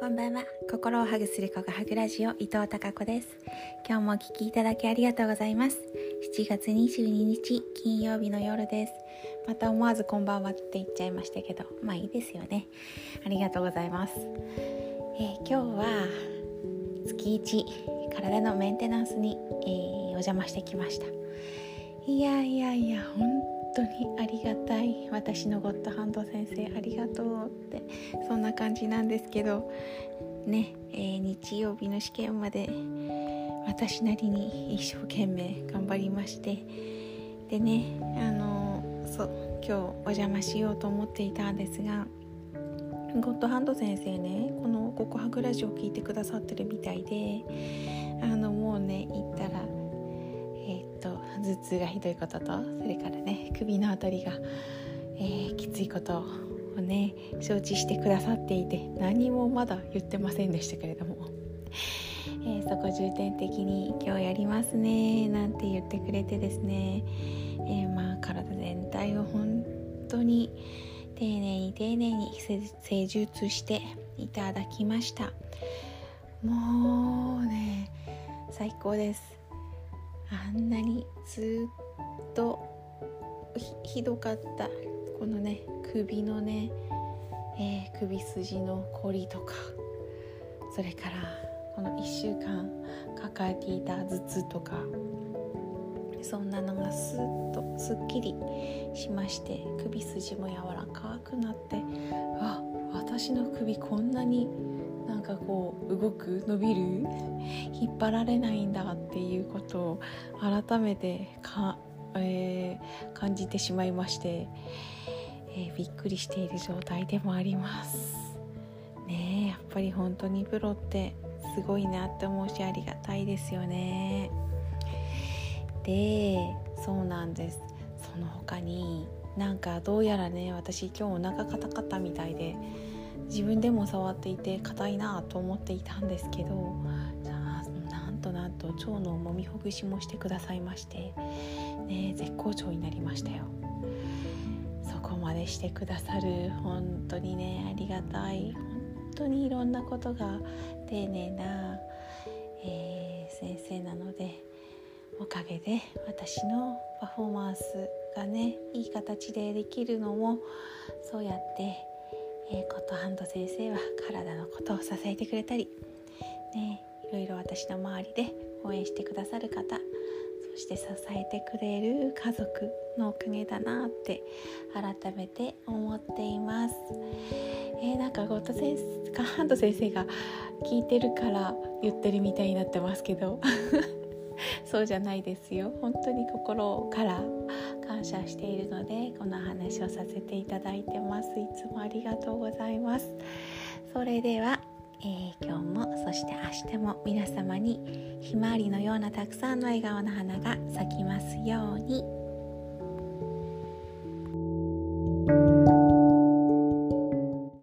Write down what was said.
こんばんは。心をハグする子がハグラジオ伊藤孝子です。今日もお聞きいただきありがとうございます。7月22日金曜日の夜です。また思わずこんばんはって言っちゃいましたけどまあいいですよね。ありがとうございます、えー、今日は月1体のメンテナンスに、えー、お邪魔してきました。いやいやいや本当にありがたい。私のゴッドハンド先生ありがとうってそんな感じなんですけどね、えー、日曜日の試験まで私なりに一生懸命頑張りましてでねあのそう今日お邪魔しようと思っていたんですがゴッドハンド先生ねこの「告白ラジオ」を聞いてくださってるみたいであのもうね行ったらえー、っと頭痛がひどいこととそれからね首の辺りが、えー、きついことをね承知してくださっていて何もまだ言ってませんでしたけれども、えー、そこ重点的に今日やりますねなんて言ってくれてですね、えまあ体全体を本当に丁寧に丁寧に施術していただきました。もうね最高です。あんなにずっとひどかった。このね首のね、えー、首筋のこりとかそれからこの1週間抱えていた頭痛とかそんなのがスッとすっきりしまして首筋も柔らかくなってあ私の首こんなになんかこう動く伸びる？引っ張られないんだっていうことを改めてか、えー、感じてしまいまして、えー、びっくりしている状態でもあります。ねやっぱり本当にプロってすごいなって思うしありがたいですよね。でそうなんですその他になんかどうやらね私今日お腹硬かったみたいで自分でも触っていて硬いなと思っていたんですけどなんとなんと腸のもみほぐしもしてくださいまして、ね、絶好調になりましたよ。そこまでしてくださる。本当にねありがたい。本当にいろんなことが丁寧な、えー、先生なのでおかげで私のパフォーマンスがねいい形でできるのもそうやってえー、コットハンド先生は体のことを支えてくれたり、ね、いろいろ私の周りで応援してくださる方そして支えてくれる家族のおかげだなって改めて思っています。えー、なんかゴッド先生ハンド先生が聞いてるから言ってるみたいになってますけど そうじゃないですよ本当に心から謝しているのでこの話をさせていただいてますいつもありがとうございますそれでは、えー、今日もそして明日も皆様にひまわりのようなたくさんの笑顔の花が咲きますように。